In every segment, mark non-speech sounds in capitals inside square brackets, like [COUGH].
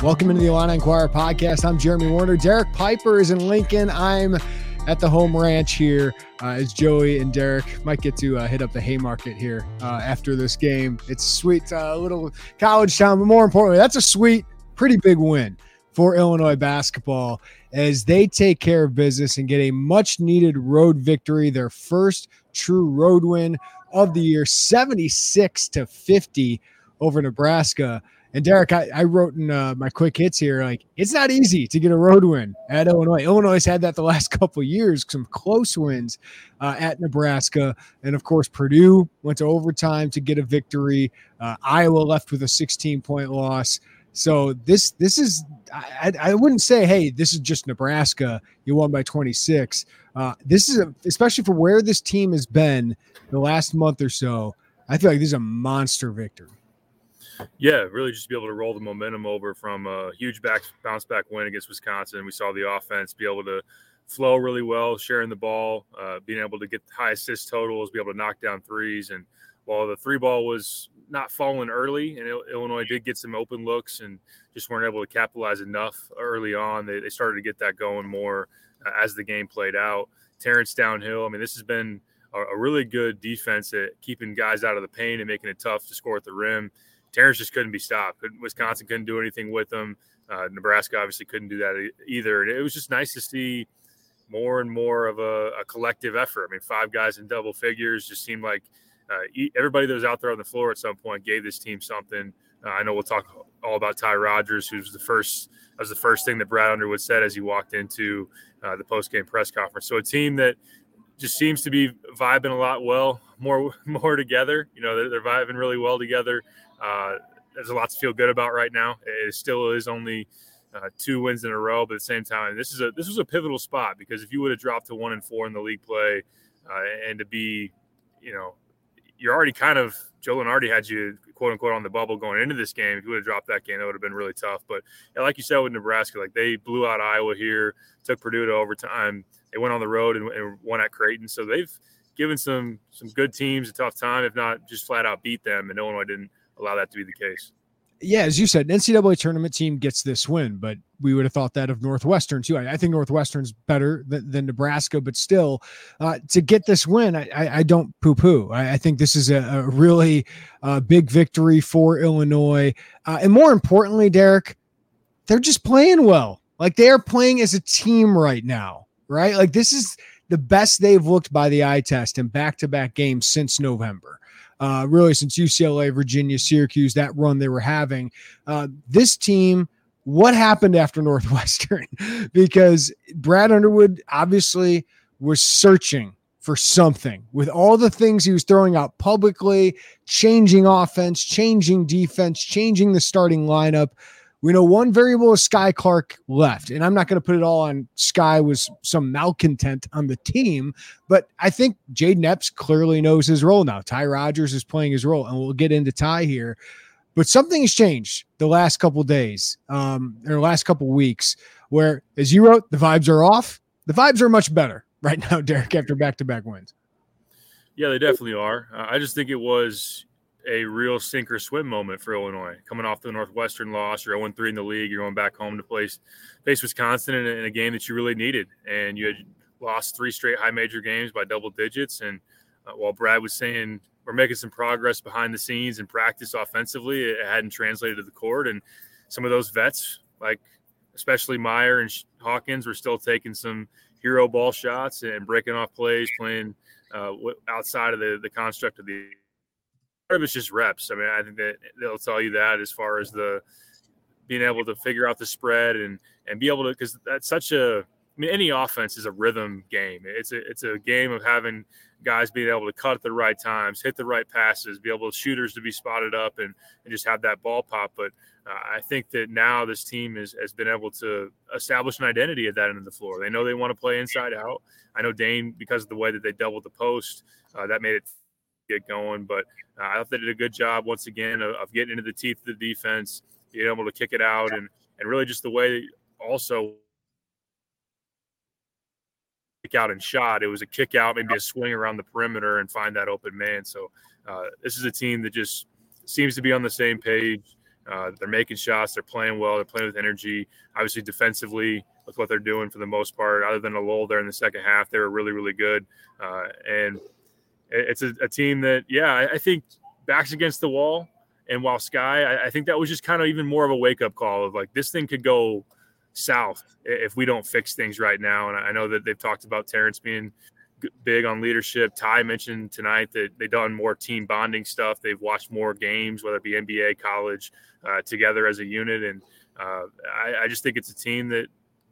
Welcome into the Illini Inquirer podcast. I'm Jeremy Warner. Derek Piper is in Lincoln. I'm at the home ranch here uh, as Joey and Derek might get to uh, hit up the Haymarket here uh, after this game. It's sweet, uh, little college town, but more importantly, that's a sweet, pretty big win for Illinois basketball as they take care of business and get a much needed road victory, their first true road win of the year, 76 to 50 over Nebraska. And Derek, I, I wrote in uh, my quick hits here, like it's not easy to get a road win at Illinois. Illinois had that the last [LAUGHS] couple years, some close wins uh, at Nebraska, and of course Purdue went to overtime to get a victory. Uh, Iowa left with a 16 point loss. So this this is I, I wouldn't say hey this is just Nebraska you won by 26. Uh, this is a, especially for where this team has been the last month or so. I feel like this is a monster victory. Yeah, really just be able to roll the momentum over from a huge back bounce back win against Wisconsin. We saw the offense be able to flow really well, sharing the ball, uh, being able to get high assist totals, be able to knock down threes. And while the three ball was not falling early, and Illinois did get some open looks and just weren't able to capitalize enough early on, they, they started to get that going more uh, as the game played out. Terrence downhill. I mean, this has been a, a really good defense at keeping guys out of the paint and making it tough to score at the rim. Terrence just couldn't be stopped. Wisconsin couldn't do anything with him. Uh, Nebraska obviously couldn't do that either. And it was just nice to see more and more of a, a collective effort. I mean, five guys in double figures just seemed like uh, everybody that was out there on the floor at some point gave this team something. Uh, I know we'll talk all about Ty Rodgers, who's the first. Was the first thing that Brad Underwood said as he walked into uh, the post game press conference. So a team that just seems to be vibing a lot well, more [LAUGHS] more together. You know, they're, they're vibing really well together. Uh, there's a lot to feel good about right now. It still is only uh, two wins in a row, but at the same time, this is a this was a pivotal spot because if you would have dropped to one and four in the league play, uh, and to be, you know, you're already kind of Joe Lunardi had you quote unquote on the bubble going into this game. If you would have dropped that game, that would have been really tough. But yeah, like you said with Nebraska, like they blew out Iowa here, took Purdue to overtime. They went on the road and, and won at Creighton, so they've given some some good teams a tough time, if not just flat out beat them. And Illinois didn't allow that to be the case. Yeah, as you said, NCAA tournament team gets this win, but we would have thought that of Northwestern too. I, I think Northwestern's better than, than Nebraska, but still, uh, to get this win, I, I, I don't poo poo. I, I, think this is a, a really uh, big victory for Illinois. Uh, and more importantly, Derek, they're just playing well. Like they are playing as a team right now, right? Like this is the best they've looked by the eye test in back to back games since November uh, really since UCLA, Virginia, Syracuse, that run they were having. Uh, this team, what happened after [LAUGHS] Northwestern? because Brad Underwood obviously was searching for something with all the things he was throwing out publicly, changing offense, changing defense, changing the starting lineup. We know one variable is Skyy Clark left, and I'm not going to put it all on Skyy was some malcontent on the team, but I think Jayden Epps clearly knows his role now. Ty Rodgers is playing his role, and we'll get into Ty here. But something has changed the last couple days, um, or last couple weeks, where, as you wrote, the vibes are off. The vibes are much better [LAUGHS] right now, Derek, after back to back wins. Yeah, they definitely are. I just think it was a real sink or swim moment for Illinois. Coming off the Northwestern loss, you're 0 3 in the league, you're going back home to place, face Wisconsin in a, in a, game that you really needed. And you had lost three straight high major games by double digits. And uh, while Brad was saying we're making some progress behind the scenes and practice offensively, it hadn't translated to the court. And some of those vets, like especially Mayer and Hawkins, were still taking some hero ball shots and breaking off plays, playing uh, outside of the, the construct of the of it's just reps. I mean, I think that they'll tell you that as far as the being able to figure out the spread and and be able to because that's such a I mean, any offense is a rhythm game. It's a it's a game of having guys being able to cut at the right times, hit the right passes, be able to shooters to be spotted up, and and just have that ball pop. But uh, I think that now this team is, has been able to establish an identity at that end of the floor. They know they want to play inside out. I know Dain because of the way that they doubled the post, uh, that made it get going. But uh, I thought they did a good job once again of, of, getting into the teeth of the defense, being able to kick it out, and and really just the way also kick out and shot. It was a kick out, maybe a swing around the perimeter and find that open man. So uh, this is a team that just seems to be on the same page. Uh, they're making shots. They're playing well. They're playing with energy. Obviously, defensively, with what they're doing for the most part, other than a lull there in the second half, they were really, really good. Uh, and it's a, a team that, yeah, I, I, think backs against the wall. And while Skyy, I, I think that was just kind of even more of a wake up call of like this thing could go south if we don't fix things right now. And I know that they've talked about Terrence being big on leadership. Ty mentioned tonight that they've done more team bonding stuff. They've watched more games, whether it be NBA, college, uh, together as a unit. And uh, I, I, just think it's a team that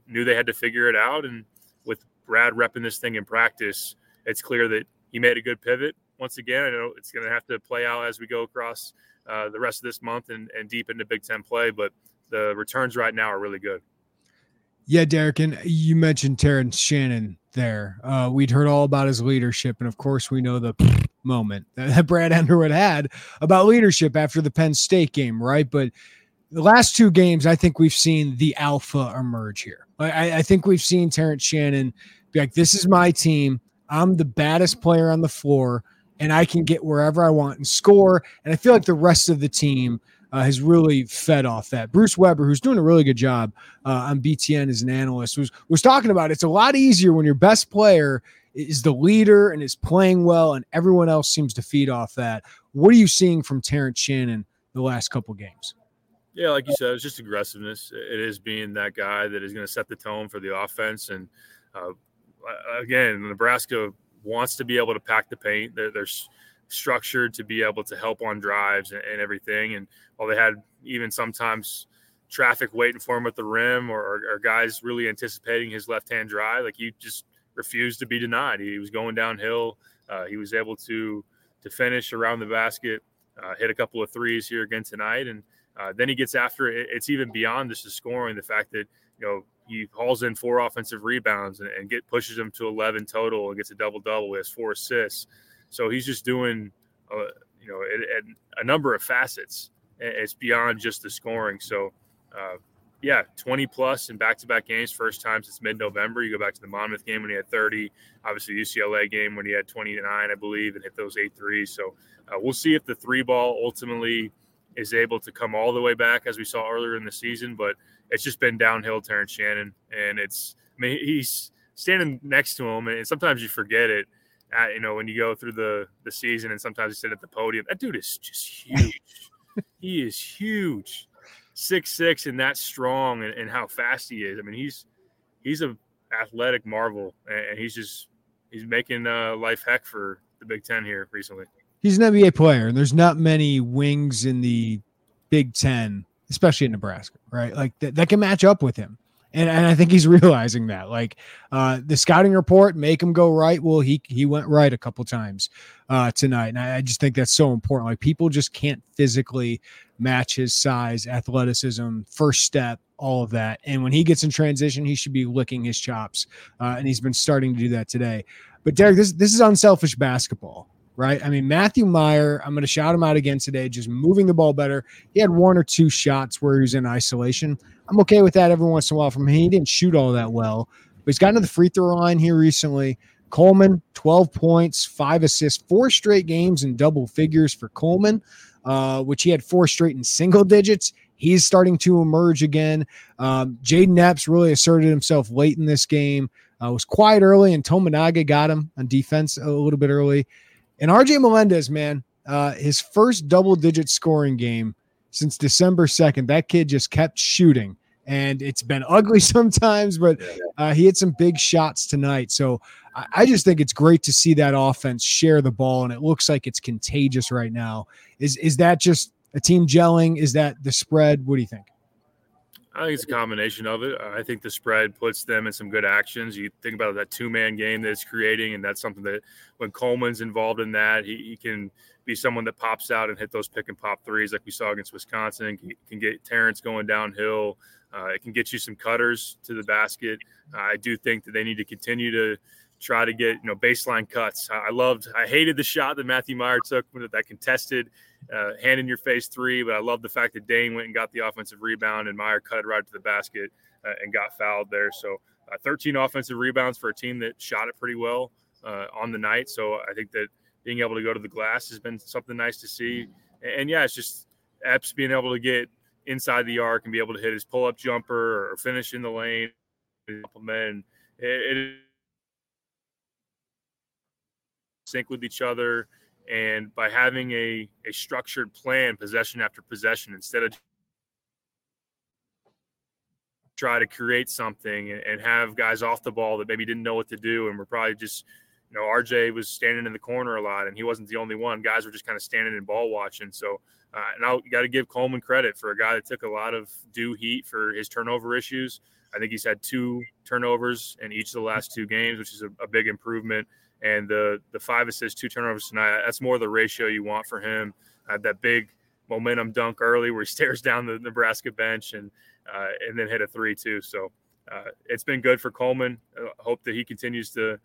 knew they had to figure it out. And with Brad repping this thing in practice, it's clear that he made a good pivot. Once again, I know it's going to have to play out as we go across uh, the rest of this month and, and deep into Big Ten play, but the returns right now are really good. Yeah, Derek, and you mentioned Terrence Shannon there. Uh, we'd heard all about his leadership, and of course, we know the [LAUGHS] moment that Brad Underwood had about leadership after the Penn State game, right? But the last two games, I think we've seen the alpha emerge here. I, I think we've seen Terrence Shannon be like, "This is my team. I'm the baddest player on the floor, and I can get wherever I want and score." And I feel like the rest of the team uh, has really fed off that. Bruce Weber, who's doing a really good job uh, on BTN as an analyst, was was talking about it's a lot easier when your best player is the leader and is playing well, and everyone else seems to feed off that. What are you seeing from Terrence Shannon the last couple games? Yeah, like you said, it's just aggressiveness. It is being that guy that is going to set the tone for the offense. And uh, again, Nebraska wants to be able to pack the paint. They're, they're structured to be able to help on drives and, and everything. And while they had even sometimes traffic waiting for him at the rim or, or, guys really anticipating his left hand drive, like he just refused to be denied. He was going downhill. Uh, he was able to to finish around the basket, uh, hit a couple of threes here again tonight, and uh, then he gets after it. It's even beyond just the scoring. The fact that you know he hauls in four offensive rebounds and, and get pushes him to 11 total and gets a double double. He has four assists. So he's just doing, uh, you know, a number of facets. It's beyond just the scoring. So, uh, yeah, 20 plus in back to back games, first time since mid November. You go back to the Monmouth game when he had 30, obviously, UCLA game when he had 29, I believe, and hit those eight threes. So, uh, we'll see if the three ball ultimately is able to come all the way back as we saw earlier in the season. But it's just been downhill, Terrence Shannon. And it's, I mean, he's standing next to him, and sometimes you forget it at, you know, when you go through the the season and sometimes you sit at the podium, that dude is just huge. [LAUGHS] he is huge, six six, and that strong, and, and, how fast he is. I mean, he's he's a athletic marvel, and he's just he's making uh, life heck for the Big Ten here recently. He's an NBA player, and there's not many wings in the Big Ten, especially in Nebraska, right? Like that, that can match up with him. And, and I think he's [LAUGHS] realizing that. Like uh, the scouting report, make him go right. Well, he he went right a couple times uh, tonight, and I, I just think that's so important. Like people just can't physically match his size, athleticism, first step, all of that. And when he gets in transition, he should be licking his chops, uh, and he's been starting to do that today. But Derek, this this is unselfish basketball right? I mean, Matthew Mayer, I'm going to shout him out again today, just moving the ball better. He had one or two shots where he was in isolation. I'm okay with that every once in a while from him. He didn't shoot all that well, but he's gotten to the free throw line here recently. Coleman, 12 points, five assists, four straight games in double figures for Coleman, uh, which he had four straight in single digits. He's starting to emerge again. Um, Jayden Epps really asserted himself late in this game. Uh, was quiet early, and Tominaga got him on defense a little bit early. And RJ Melendez, man, uh, his first double digit scoring game since December 2nd. That kid just kept shooting. And it's been ugly [LAUGHS] sometimes, but uh, he had some big shots tonight. So I, I just think it's great to see that offense share the ball, and it looks like it's contagious right now. Is is that just a team gelling? Is that the spread? What do you think? I think it's a combination of it. I think the spread puts them in some good actions. You think about that two man game that it's creating, and that's something that when Coleman's involved in that, he, he, can be someone that pops out and hit those pick and pop threes like we saw against Wisconsin. Can, can get Terrence going downhill. Uh, it can get you some cutters to the basket. Uh, I do think that they need to continue to try to get you know baseline cuts. I, loved, I hated the shot that Matthew Mayer took with that contested uh, hand in your face three. But I love the fact that Dain went and got the offensive rebound and Mayer cut it right to the basket uh, and got fouled there. So uh, 13 offensive rebounds for a team that shot it pretty well uh, on the night. So I think that being able to go to the glass has been something nice to see. And, and yeah, it's just Epps being able to get inside the arc and be able to hit his pull up jumper or finish in the lane. And it, it sync with each other and by having a, a structured plan possession after possession instead of try to create something and, have guys off the ball that maybe didn't know what to do and we're probably just you know rj was standing in the corner a lot and he wasn't the only one. Guys were just kind of standing and ball watching. So uh, and i got to give coleman credit for a guy that took a lot of due heat for his turnover issues. I think he's had two turnovers in each of the last two games which is a, a big improvement and the the five assists, two turnovers tonight. That's more the ratio you want for him. That big momentum dunk early where he [LAUGHS] stares down the Nebraska bench and uh, and then hit a three too. So uh, it's been good for Coleman. Uh, hope that he continues to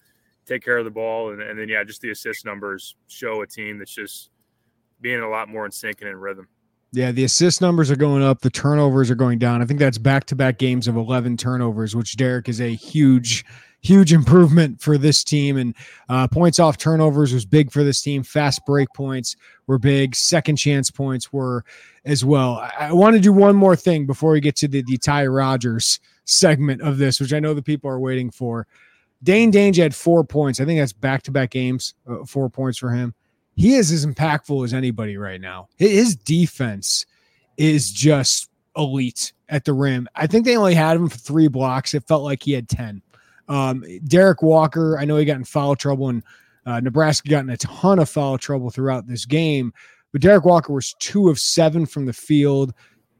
take care of the ball and, and then yeah, just the assist numbers show a team that's just being a lot more in sync and in rhythm. Yeah, the assist numbers are going up, the turnovers are going down. I think that's back to back games of 11 turnovers, which Derek is a huge huge improvement for this team. And uh, points off turnovers was big for this team. Fast break points were big. Second chance points were as well. I, I want to do one more thing before we get to the, the Ty Rodgers segment of this, which I know the people are waiting for. Dain Dainja had four points. I think that's back to back games, uh, four points for him. He is as impactful as anybody right now. His defense is just elite at the rim. I think they only had him for three blocks. It felt like he had 10. Um, Derrick Walker, I know he got in foul trouble, and uh, Nebraska got in a ton of foul trouble throughout this game. But Derrick Walker was two of seven from the field,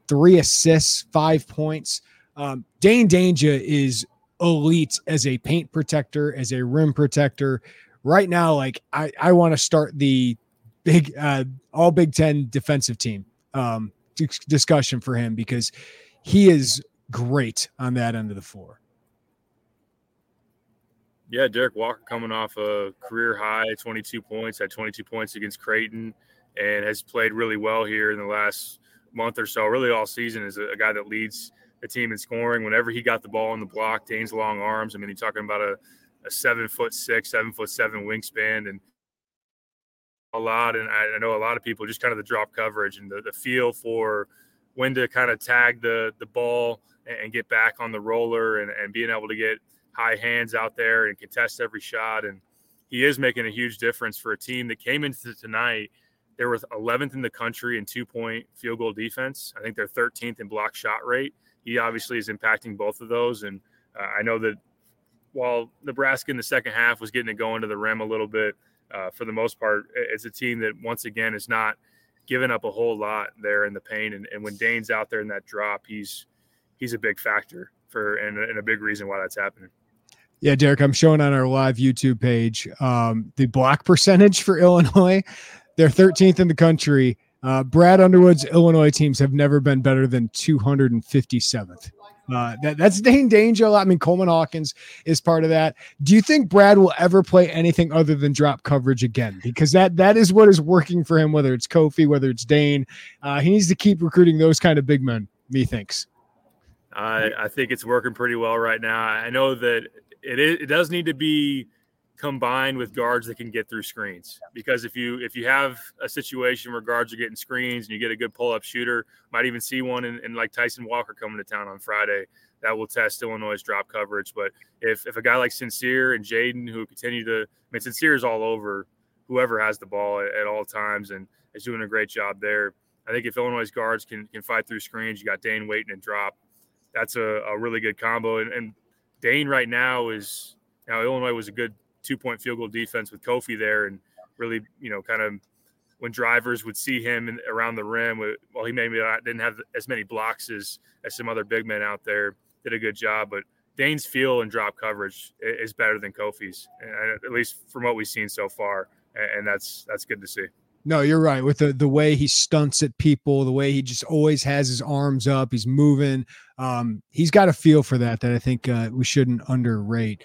three assists, five points. Um, Dain Dainja is elite as a paint protector, as a rim protector. Right now, like I, I want to start the big, uh, all Big Ten defensive team um, discussion for him because he is great on that end of the floor. Yeah, Derrick Walker coming off a career high 22 points, had 22 points against Creighton, and has played really well here in the last month or so. Really, all season is a, guy that leads the team in scoring. Whenever he got the ball in the block, Dain's long arms. I mean, you're talking about a, a seven foot six, seven foot seven wingspan, and a lot. And I, I know a lot of people just kind of the drop coverage and the, the feel for when to kind of tag the the ball and, and get back on the roller and, and being able to get high hands out there and contest every shot. And he is making a huge difference for a team that came into tonight. They were 11th in the country in two point field goal defense. I think they're 13th in block shot rate. He obviously is impacting both of those. And uh, I know that while Nebraska in the second half was getting it going to the rim a little bit, uh, for the most part, it's a team that once again is not giving up a whole lot there in the paint. And, and when Dain's out there in that drop, he's he's a big factor for and, and a big reason why that's happening. Yeah, Derek, I'm showing on our live YouTube page um, the block percentage for Illinois. They're 13th in the country. Uh, Brad Underwood's Illinois teams have never been better than 257th. Uh, that, that's [LAUGHS] Dain Dainja. I mean, Coleman Hawkins is part of that. Do you think Brad will ever play anything other than drop coverage again? Because that that is what is working for him, whether it's Kofi, whether it's Dain, Uh, he needs to keep recruiting those kind of big men, Methinks. I, I think it's working pretty well right now. I know that it, it does need to be – combined with guards that can get through screens. Because if you if you have a situation where guards are getting screens and you get a good pull up shooter, might even see one in, in, like Tyson Walker coming to town on Friday, that will test Illinois' drop coverage. But if if a guy like Sencire and Jayden who continue to, I mean, Sencire is all over whoever has the ball at, at all times and is doing a great job there. I think if Illinois' guards can can fight through screens, you got Dain waiting and drop. That's a, a really good combo. And, and Dain right now is now Illinois was a good two point field goal defense with Kofi there, and really, you know, kind of when drivers would see him in, around the rim, well, he maybe didn't have as many blocks as, as some other big men out there. Did a good job, but Dain's feel and drop coverage is better than Kofi's, at least from what we've seen so far, and that's that's good to see. No, you're right. With the the way he stunts at people, the way he just always has his arms up, he's moving. Um, he's got a feel for that that I think uh, we shouldn't underrate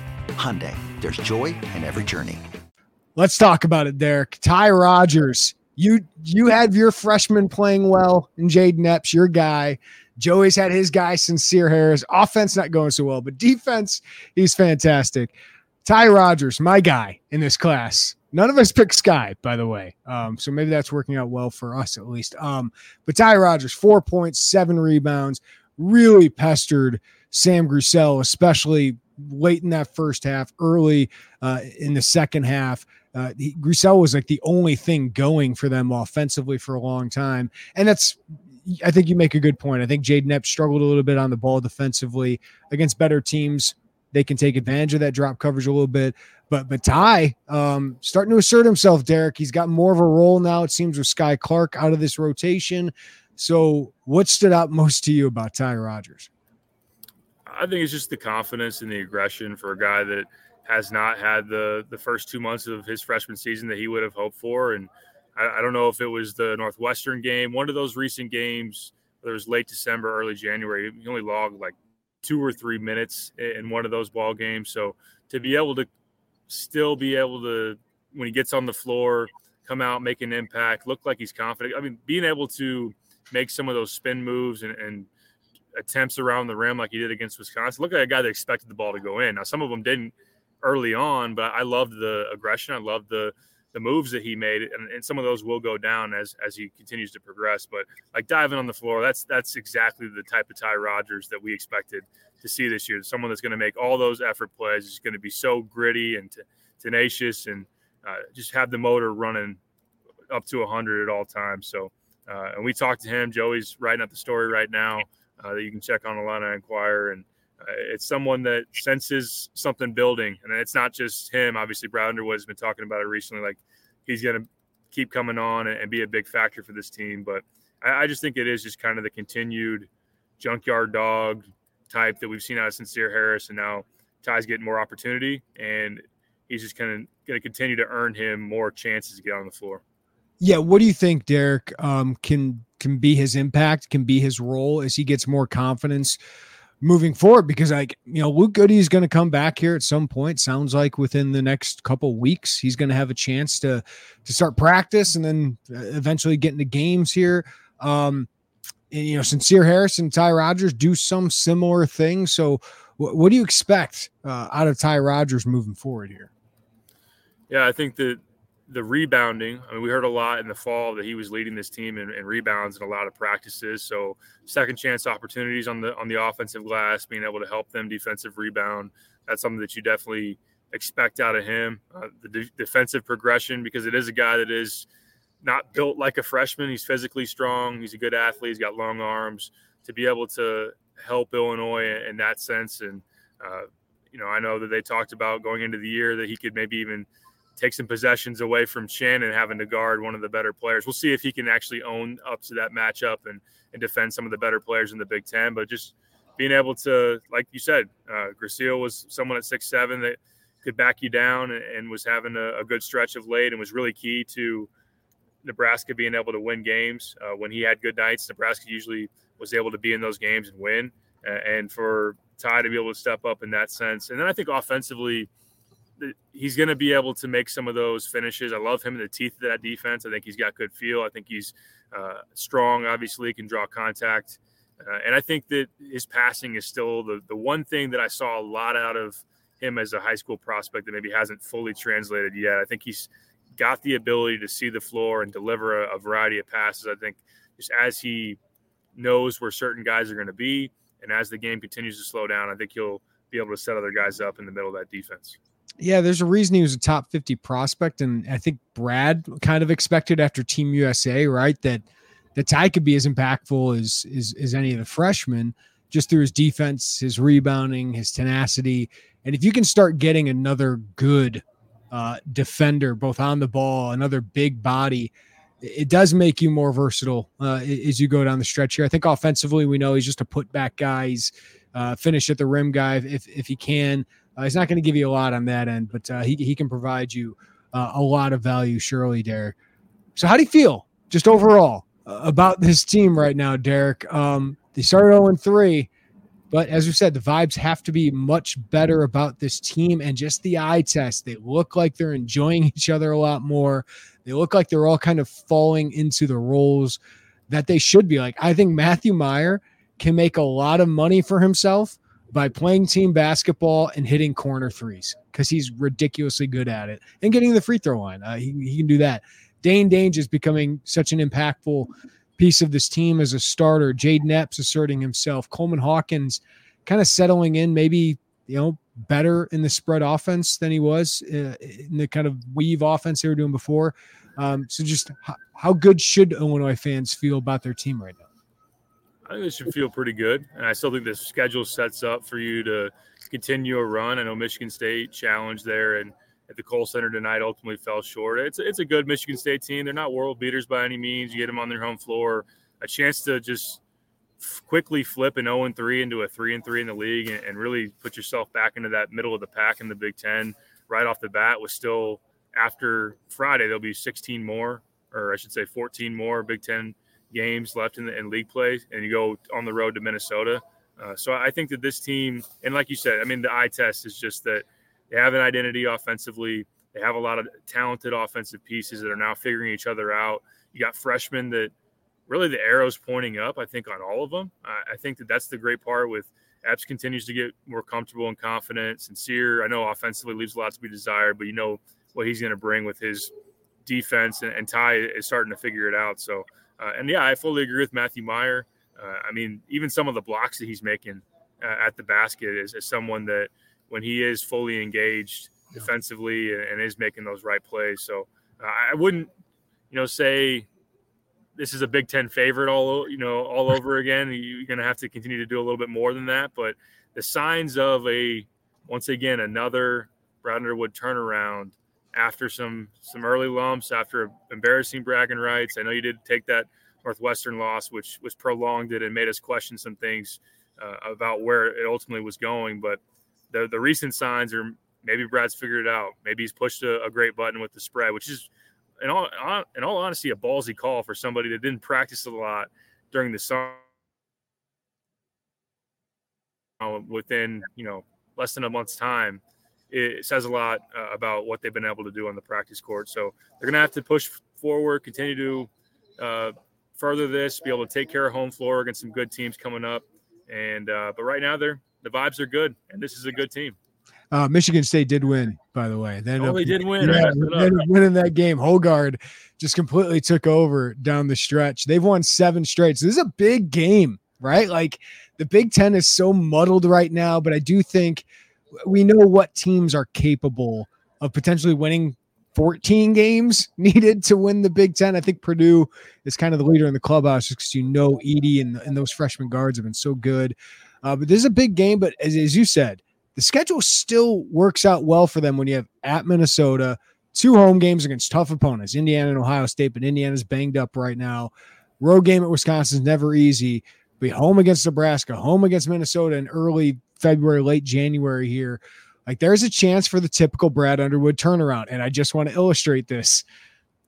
Hyundai, there's joy in every journey. Let's talk about it, Derek. Ty Rodgers, you you had your freshman playing well, and Jayden Epps, your guy. Joey's had his guy, Sencire Harris. Offense not going so well, but defense, he's fantastic. Ty Rodgers, my guy in this class. None of us picked Skyy, by the way. Um, so maybe that's working out well for us at least. Um, but Ty Rodgers, four points, seven rebounds, really pestered Sam Griesel, especially late in that first half, early uh, in the second half. Uh, he, Griesel was like the only thing going for them offensively for a long time, and that's. I think you make a good point. I think Jayden Epps struggled a little bit on the ball defensively against better teams. They can take advantage of that drop coverage a little bit, but but Ty um, starting to assert himself. Derek, he's got more of a role now. It seems with Skyy Clark out of this rotation. So, what stood out most to you about Ty Rodgers? I think it's just the confidence and the aggression for a guy that has not had the the first two months of his freshman season that he would have hoped for. And I, I don't know if it was the Northwestern game, one of those recent games. There was late December, early January. He only logged like two or three minutes in one of those ball games. So to be able to still be able to, when he gets on the floor, come out, make an impact, look like he's confident. I mean, being able to make some of those spin moves and, and attempts around the rim like he did against Wisconsin. Look at a guy that expected the ball to go in. Now some of them didn't early on, but I loved the aggression. I loved the the moves that he made, and, and, some of those will go down as as he continues to progress. But like diving on the floor, that's that's exactly the type of Ty Rodgers that we expected to see this year. Someone that's going to make all those effort plays. Is going to be so gritty and t- tenacious, and uh, just have the motor running up to 100 at all times. So, uh, and we talked to him. Joey's writing up the story right now uh, that you can check on Illini Inquirer, and uh, it's someone that senses something building, and it's not just him. Obviously, Brad Underwood has been talking about it recently. Like he's going to keep coming on and, and, be a big factor for this team. But I, I, just think it is just kind of the continued junkyard dog type that we've seen out of Sencire Harris, and now Ty's getting more opportunity, and he's just kind of going to continue to earn him more chances to get on the floor. Yeah, what do you think, Derek? Um, can can be his impact, can be his role as he gets more confidence moving forward because like you know Luke Goode is going to come back here at some point sounds like within the next couple weeks he's going to have a chance to to start practice and then uh, eventually get into games here. Um and, you know Sencire Harris and Ty Rodgers do some similar things so what, what do you expect uh, out of Ty Rodgers moving forward here? Yeah I think that the rebounding. I mean, we heard a lot in the fall that he was leading this team in, in, rebounds in a lot of practices. So second chance opportunities on the on the offensive glass, being able to help them defensive rebound. That's something that you definitely expect out of him. Uh, the de- defensive progression, because it is a guy that is not built like a freshman. He's physically strong. He's a good athlete. He's got long arms to be able to help Illinois in that sense. And uh, you know, I know that they talked about going into the year that he could maybe even – take some possessions away from Shannon having to guard one of the better players. We'll see if he can actually own up to that matchup and, and defend some of the better players in the Big Ten. But just being able to, like you said, uh, was someone at six seven that could back you down and, and was having a, a, good stretch of late and was really key to Nebraska being able to win games. Uh, when he had good nights, Nebraska usually was able to be in those games and win. Uh, and for Ty to be able to step up in that sense. And then I think offensively – he's going to be able to make some of those finishes. I love him in the teeth of that defense. I think he's got good feel. I think he's uh, strong. Obviously, can draw contact, uh, and I think that his passing is still the the one thing that I saw a lot out of him as a high school prospect that maybe hasn't fully translated yet. I think he's got the ability to see the floor and deliver a, a variety of passes. I think just as he knows where certain guys are going to be, and as the game continues to slow down, I think he'll be able to set other guys up in the middle of that defense. Yeah, there's a reason he was a top 50 prospect. And I think Brad kind of expected after Team USA, right, that that Ty could be as impactful as, as, as any of the freshmen just through his defense, his rebounding, his tenacity. And if you can start getting another good uh, defender, both on the ball, another big body, it does make you more versatile uh, as you go down the stretch here. I think offensively, we know he's just a putback guy. He's uh, finish at the rim guy if, if he can. Uh, he's not going to give you a lot on that end, but uh, he, he can provide you uh, a lot of value, surely, Derek. So, how do you feel just overall about this team right now, Derek? Um, they started 0 3, but as we said, the vibes have to be much better about this team and just the eye test. They look like they're enjoying [LAUGHS] each other a lot more. They look like they're all kind of falling into the roles that they should be. Like, I think Matthew Mayer can make a lot of money for himself by playing team basketball and hitting corner threes because he's ridiculously good at it and getting the free throw line. Uh, he, he can do that. Dain Dainja is becoming such an impactful piece of this team as a starter. Jade Epps asserting himself. Coleman Hawkins kind of settling in, maybe, you know, better in the spread offense than he was uh, in the kind of weave offense they were doing before. Um, so just how good should Illinois fans feel about their team right now? I think this should feel pretty good. And I still think the schedule sets up for you to continue a run. I know Michigan State challenged there and at the Kohl Center tonight ultimately fell short. It's, it's a good Michigan State team. They're not world beaters by any means. You get them on their home floor, a chance to just quickly flip an 0 3 into a 3 and 3 in the league and, and really put yourself back into that middle of the pack in the Big Ten right off the bat was still after Friday, there'll be 16 more, or I should say 14 more Big Ten games left in, the, in league play, and you go on the road to Minnesota. Uh, so I think that this team, and like you said, I mean, the eye test is just that they have an identity offensively. They have a lot of talented offensive pieces that are now figuring each other out. You got freshmen that really the arrows pointing up, I think, on all of them. I, I think that that's the great part with Epps continues to get more comfortable and confident. Sencire. I know offensively leaves a lot to be desired, but you know what he's going to bring with his defense, and, and Ty is starting to figure it out. So uh, and yeah, I fully agree with Matthew Mayer. Uh, I mean, even some of the blocks that he's making uh, at the basket is, is, someone that when he is fully engaged defensively and, and is making those right plays. So uh, I wouldn't, you know, say this is a Big Ten favorite all you know all over again. You're going to have to continue to do a little bit more than that. But the signs of a once again another Brad Underwood turnaround after some some early lumps, after embarrassing bragging rights. I know you did take that Northwestern loss, which was prolonged it and made us question some things uh, about where it ultimately was going. But the the recent signs are maybe Brad's figured it out. Maybe he's pushed a, a great button with the spread, which is in all in all honesty a ballsy call for somebody that didn't practice a lot during the summer within you know less than a month's time, it says a lot uh, about what they've been able to do on the practice court. So they're going to have to push forward, continue to uh, further this, be able to take care of home floor against some good teams coming up. And uh, but right now they're the vibes are good, and this is a good team. Uh, Michigan State did win, by the way. They oh, they did win. Yeah, they winning that game. Hoggard just completely took over down the stretch. They've won seven straight. So this is a big game, right? Like the Big Ten is so muddled right now, but I do think we know what teams are capable of potentially winning 14 games [LAUGHS] needed to win the Big Ten. I think Purdue is kind of the leader in the clubhouse just because you know Edey and, and those freshman guards have been so good. Uh, but this is a big game. But as, as you said, the schedule still works out well for them when you have at Minnesota, two home games against tough opponents, Indiana and Ohio State, but Indiana's banged up right now. Road game at Wisconsin is never easy. Be home against Nebraska, home against Minnesota in early February, late January here. Like there's a chance for the typical Brad Underwood turnaround. And I just want to illustrate this.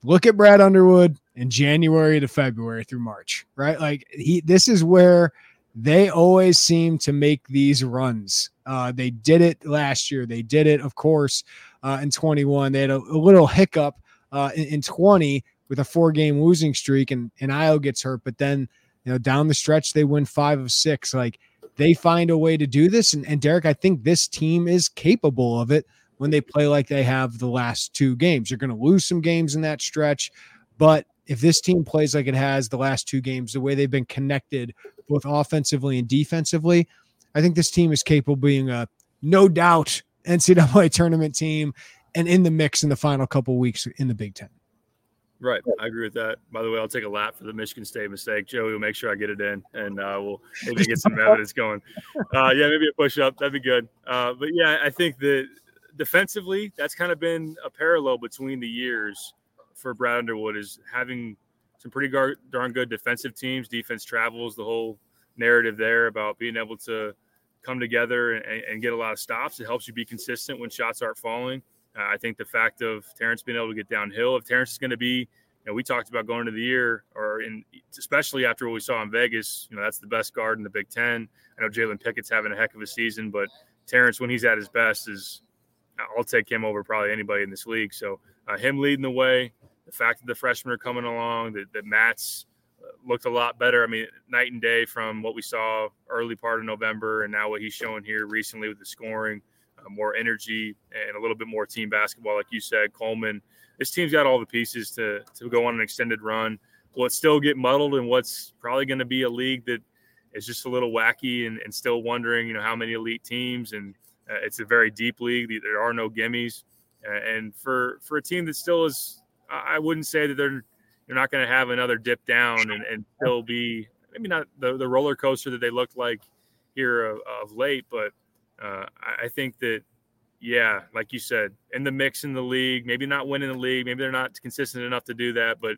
Look at Brad Underwood in January to February through March, right? Like he this is where they always seem to make these runs. Uh, they did it last year. They did it, of course, uh, in 21. They had a, a little hiccup uh, in, in, 20 with a four game losing streak, and, and Ayo gets hurt. But then, you know, down the stretch, they win five of six. Like they find a way to do this. And, and Derek, I think this team is capable of it when they play like they have the last two games. You're going to lose some games in that stretch, but if this team plays like it has the last two games, the way they've been connected both offensively and defensively, I think this team is capable of being a no doubt NCAA tournament team and in the mix in the final couple weeks in the Big Ten. Right, I agree with that. By the way, I'll take a lap for the Michigan State mistake. Joey will make sure I get it in, and uh, we'll maybe get some evidence going. Uh, yeah, maybe a push up. That'd be good. Uh, but yeah, I think that defensively, that's kind of been a parallel between the years for Brad Underwood is having some pretty gar- darn good defensive teams. Defense travels the whole narrative there about being able to come together and, and, get a lot of stops. It helps you be consistent when shots aren't falling. Uh, I think the fact of Terrence being able to get downhill, if Terrence is going to be, you know, we talked about going to the year, or in especially after what we saw in Vegas, you know, that's the best guard in the Big Ten. I know Jalen Pickett's having a heck of a season, but Terrence, when he's at his best, is I'll take him over probably anybody in this league. So uh, him leading the way, the fact that the freshmen are coming along, that, that Matt's uh, looked a lot better. I mean, night and day from what we saw early part of November and now what he's showing here recently with the scoring, more energy and a little bit more team basketball, like you said. Coleman, this team's got all the pieces to to go on an extended run. Will it still get muddled in what's probably going to be a league that is just a little wacky and, and still wondering, you know, how many elite teams and uh, it's a very deep league. There are no gimmies, uh, and for for a team that still is I wouldn't say that they're they're not going to have another dip down and, and still be maybe not the, the roller coaster that they looked like here of, of late, but uh, I think that yeah, like you said, in the mix in the league, maybe not winning the league, maybe they're not consistent enough to do that, but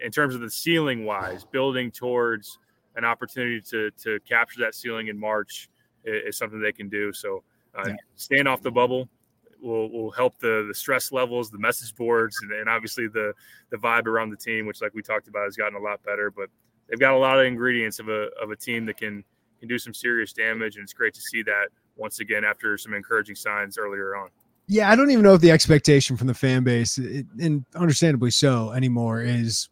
in terms of the ceiling wise, building towards an opportunity to to capture that ceiling in March is, is something they can do. So uh, yeah. stand off the bubble, will will help the the stress levels, the message boards, and, and, obviously the the vibe around the team, which like we talked about has gotten a lot better. But they've got a lot of ingredients of a of a team that can can do some serious damage, and it's great to see that once again after some encouraging signs earlier on. Yeah, I don't even know if the expectation from the fan base, and understandably so, anymore is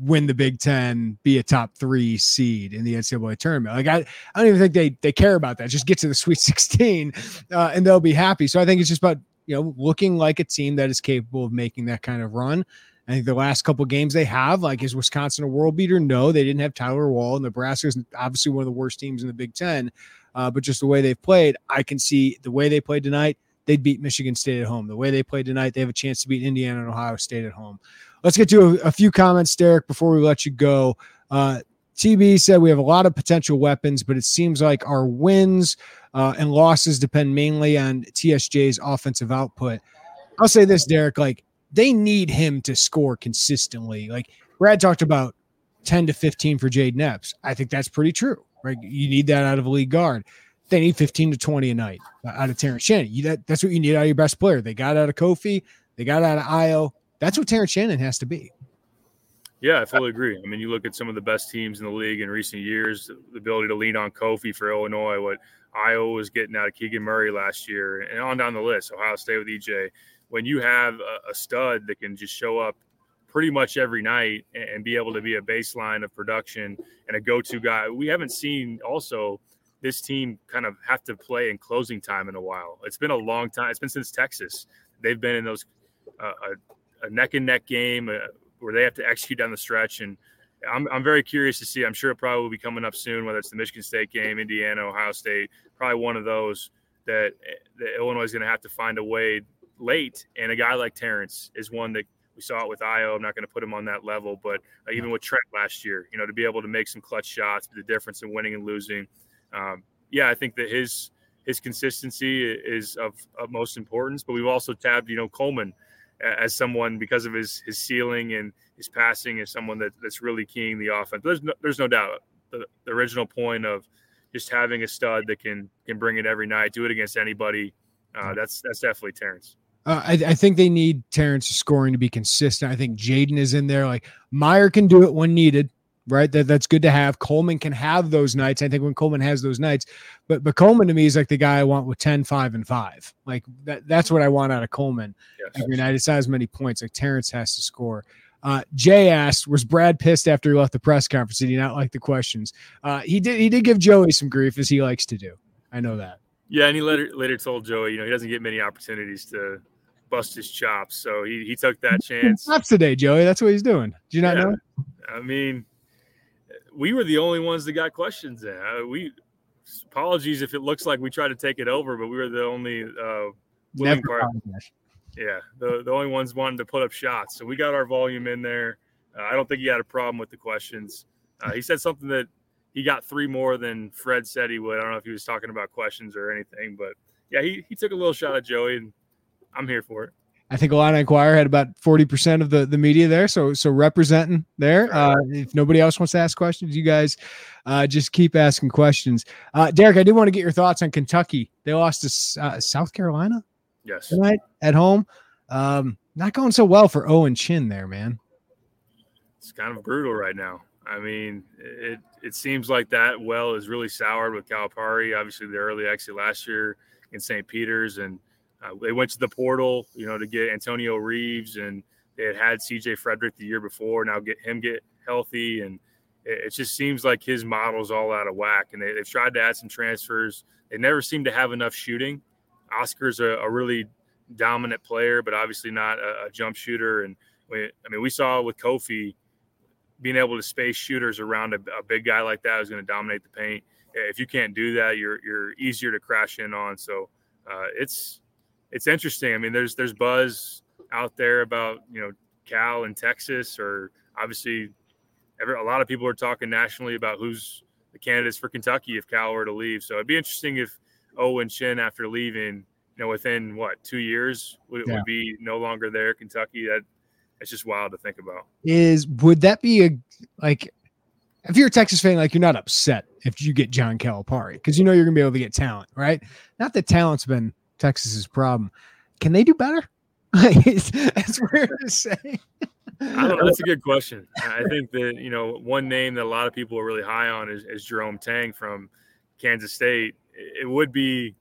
win the Big Ten, be a top three seed in the NCAA tournament. Like I, I don't even think they they care about that. Just get to the [LAUGHS] Sweet 16, uh, and they'll be happy. So I think it's just about you know looking like a team that is capable of making that kind of run. I think the last couple games they have, like, is Wisconsin a world beater? No, they didn't have Tyler Wahl. Nebraska is obviously one of the worst teams in the Big Ten, uh, but just the way they've played, I can see the way they played tonight. They'd beat Michigan State at home. The way they played tonight, they have a chance to beat Indiana and Ohio State at home. Let's get to a, a few comments, Derek, before we let you go. Uh, TB said we have a lot of potential weapons, but it seems like our wins uh, and losses depend mainly on TSJ's offensive output. I'll say this, Derek, like they need him to score consistently. Like Brad talked about 10 to 15 for Jayden Epps. I think that's pretty true, right? You need that out of a league guard. They need 15 to 20 a night uh, out of Terrence Shannon. You, that, that's what you need out of your best player. They got out of Kofi, they got out of Ayo. That's what Terrence Shannon has to be. Yeah, I fully agree. I mean, you look at some of the best teams in the league in recent years, the ability to lean on Kofi for Illinois, what Iowa was getting out of Keegan Murray last year, and on down the list, Ohio State with EJ. When you have a, a stud that can just show up pretty much every night and, be able to be a baseline of production and a go-to guy, we haven't seen also this team kind of have to play in closing time in a while. It's been a long time. It's been since Texas. They've been in those uh, a, a neck and neck game uh, where they have to execute down the stretch and I'm, I'm very curious to see. I'm sure it probably will be coming up soon, whether it's the Michigan State game, Indiana, Ohio State, probably one of those that, that Illinois is going to have to find a way late. And a guy like Terrence is one that we saw it with Io. I'm not going to put him on that level, but uh, even with Trent last year, you know, to be able to make some clutch shots, the difference in winning and losing. Um, yeah, I think that his his consistency is of, of most importance. But we've also tabbed, you know, Coleman as someone because of his his ceiling and his passing is someone that, that's really keying the offense. There's no, there's no doubt the, the, original point of just having a stud that can can bring it every night, do it against anybody. Uh, that's that's definitely Terrence. Uh, I, I, think they need Terrence's scoring to be consistent. I think Jayden is in there. Like Mayer can do it when needed, right? That that's good to have. Coleman can have those nights. I think when Coleman has those nights, but but Coleman to me is like the guy I want with 10, 5, and 5. Like that that's what I want out of Coleman yes. every night. It's not as many points. Like Terrence has to score. Uh, Jay asked, "Was Brad pissed after he left the press conference? Did he not like the questions?" Uh, he did. He did give Joey some grief, as he likes to do. I know that. Yeah, and he later later told Joey, you know, he doesn't get many opportunities to bust his chops, so he he took that chance. Chops today, Joey. That's what he's doing. Do you not yeah. know? I mean, we were the only ones that got questions in. Uh, we apologies if it looks like we tried to take it over, but we were the only uh, willing part. Yeah, the the only ones wanting to put up shots. So we got our volume in there. Uh, I don't think he had a problem with the questions. Uh, he said something that he got three more than Fred said he would. I don't know if he was talking about questions or anything, but yeah, he, he took a little shot at Joey, and I'm here for it. I think Illini Inquirer had about 40% of the, the media there. So, so representing there. Uh, if nobody else wants to ask questions, you guys uh, just keep asking questions. Uh, Derek, I do want to get your thoughts on Kentucky. They lost to uh, South Carolina. Yes. Tonight at home. Um, not going so well for Owen Chin there, man. It's kind of brutal right now. I mean, it it seems like that well is really soured with Calipari. Obviously, the early exit last year in St. Peter's, and uh, they went to the portal, you know, to get Antonio Reeves, and they had had C.J. Frederick the year before. Now get him get healthy, and it, it just seems like his model's all out of whack. And they, have tried to add some transfers. They never seem to have enough shooting. Oscar's a, a really dominant player, but obviously not a, a jump shooter. And we, I mean, we saw with Kofi being able to space shooters around a, a big guy like that is going to dominate the paint. If you can't do that, you're you're easier to crash in on. So uh, it's it's interesting. I mean, there's there's buzz out there about you know Cal and Texas, or obviously, every, a lot of people are talking nationally about who's the candidates for Kentucky if Cal were to leave. So it'd be interesting if Owen Chin, after leaving, you know, within what two years would, yeah. would be no longer there. Kentucky, that it's just wild to think about. Is would that be a like if you're a Texas fan, like you're not upset if you get John Calipari because you know you're gonna be able to get talent, right? Not that talent's been Texas's problem. Can they do better? [LAUGHS] That's weird to say. I don't [LAUGHS] know. That's a good question. I think that you know one name that a lot of people are really high on is, is Jerome Tang from Kansas State. It would be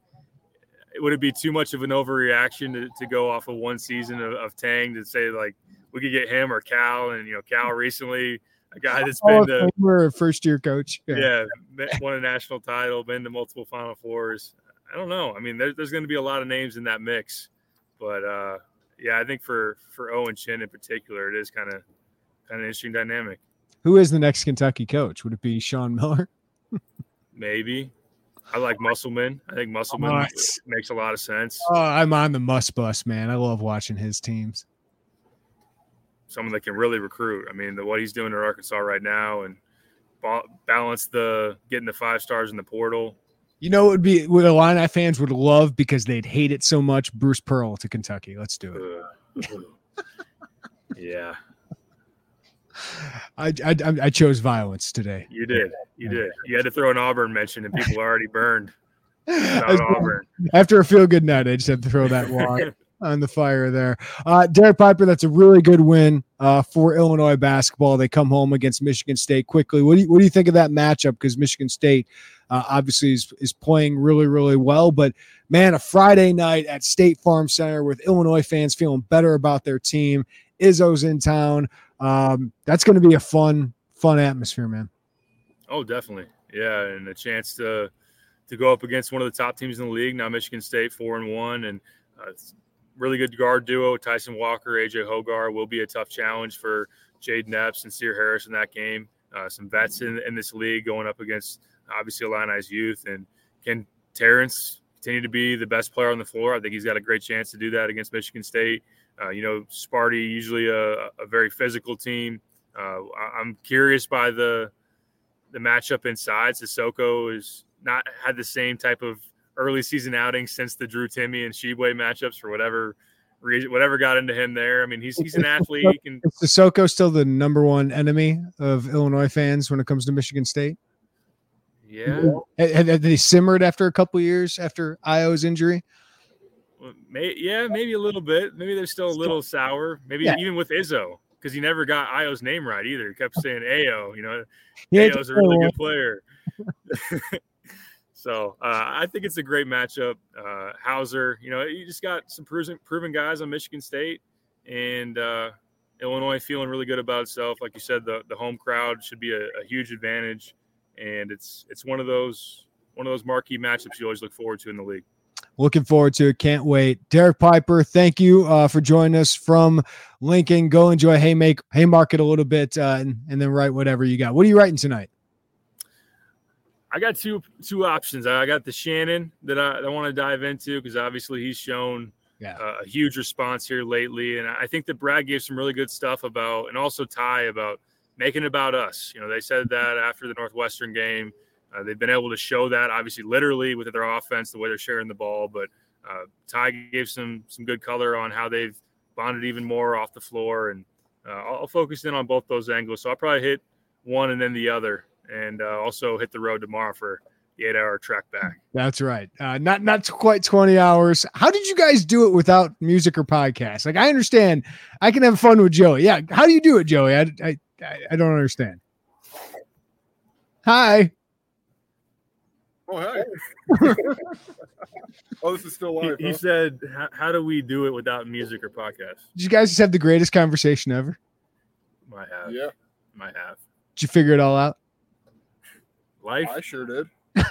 would it be too much of an overreaction to, to go off of one season of, of Tang to say like we could get him or Cal and you know Cal recently a guy that's been the first year coach yeah. yeah won a national title been to multiple Final Fours I don't know I mean there, there's going to be a lot of names in that mix but uh, yeah I think for for Owen Chin in particular it is kind of kind of interesting dynamic. Who is the next Kentucky coach? Would it be Sean Miller? [LAUGHS] Maybe. I like Musselman. I think Musselman makes a lot of sense. Oh, I'm on the Muss bus, man. I love watching his teams. Someone that can really recruit. I mean, the, what he's doing at Arkansas right now, and balance the getting the five stars in the portal. You know, it would be what Illini fans would love because they'd hate it so much. Bruce Pearl to Kentucky. Let's do it. yeah. I, I, I chose violence today. You did. You did. You had to throw an Auburn mention, and people already burned. [LAUGHS] Auburn. After a feel good night, I just had to throw that walk. [LAUGHS] on the fire there. Uh, Derek Piper, that's a really good win uh, for Illinois basketball. They come home against Michigan State quickly. What do you, what do you think of that matchup? Because Michigan State uh, obviously is, is playing really, really well. But man, a Friday night at State Farm Center with Illinois fans feeling better about their team. Izzo's in town. Um, that's going to be a fun, fun atmosphere, man. Oh, definitely. Yeah, and a chance to to go up against one of the top teams in the league. Now Michigan State four and one, and uh, really good guard duo. Tyson Walker, AJ Hoggard will be a tough challenge for Jayden Epps and Sencire Harris in that game. Uh, some vets in, in this league going up against obviously Illini's youth, and can Terrence continue to be the best player on the floor? I think he's got a great chance to do that against Michigan State. Uh, you know, Sparty usually a, a very physical team. Uh, I'm curious by the the matchup inside. Sissoko has not had the same type of early season outing since the Drew Timme and Tshiebwe matchups for whatever reason, whatever got into him there. I mean, he's he's an athlete. He can. Is Sissoko still the number one enemy of Illinois fans when it comes to Michigan State? Yeah. Had, had they simmered after a couple years after Io's injury? Well, may, yeah, maybe a little bit. Maybe they're still a little sour. Maybe yeah. even with Izzo because he never got Io's name right either. He kept saying Ayo. You know, yeah, Ayo's a really good player. [LAUGHS] so uh, I think it's a great matchup. Uh, Hauser, you know, you just got some proven, proven guys on Michigan State and uh, Illinois feeling really good about itself. Like you said, the, the home crowd should be a, a huge advantage, and it's it's one of those one of those marquee matchups you always look forward to in the league. Looking forward to it. Can't wait. Derek Piper, thank you uh, for joining us from Lincoln. Go enjoy Haymake, Haymarket a little bit uh, and, and then write whatever you got. What are you writing tonight? I got two two options. I got the Shannon that I, I want to dive into because obviously he's shown yeah. uh, a huge response here lately, and I think that Brad gave some really good stuff about, and also Ty about making it about us. You know, they said that after the Northwestern game uh, they've been able to show that, obviously, literally with their offense, the way they're sharing the ball. But uh, Ty gave some some good color on how they've bonded even more off the floor, and uh, I'll focus in on both those angles. So I'll probably hit one and then the other, and uh, also hit the road tomorrow for the eight-hour trek back. That's right. Uh, not not quite twenty hours. How did you guys do it without music or podcast? Like I understand, I can have fun with Joey. Yeah, how do you do it, Joey? I I, I don't understand. Hi. Oh, hi. [LAUGHS] oh, this is still live. He, he said, "How do we do it without music or podcast?" Did you guys just have the greatest conversation ever? Might have. Yeah. Might have. Did you figure it all out? Life. I sure did. [LAUGHS]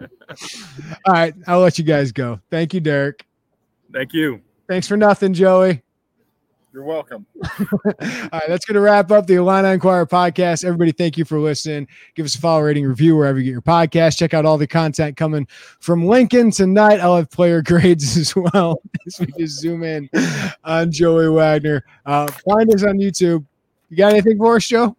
all right, I'll let you guys go. Thank you, Derek. Thank you. Thanks for nothing, Joey. You're welcome. [LAUGHS] All right, that's going to wrap up the Illini Inquirer podcast. Everybody, thank you for listening. Give us a follow, rating, review wherever you get your podcast. Check out all the content coming from Lincoln tonight. I'll have player [LAUGHS] grades as well [LAUGHS] as we just zoom in on Joey Wagner. Uh, find us on YouTube. You got anything for us, Joe?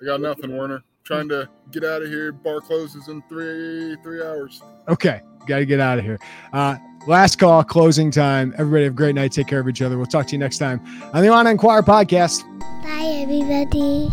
I got nothing, Werner. Trying to get out of here. Bar closes in three three hours. Okay, got to get out of here. Uh, Last call, closing time. Everybody have a great night. Take care of each other. We'll talk to you next time on the Illini Inquirer podcast. Bye, everybody.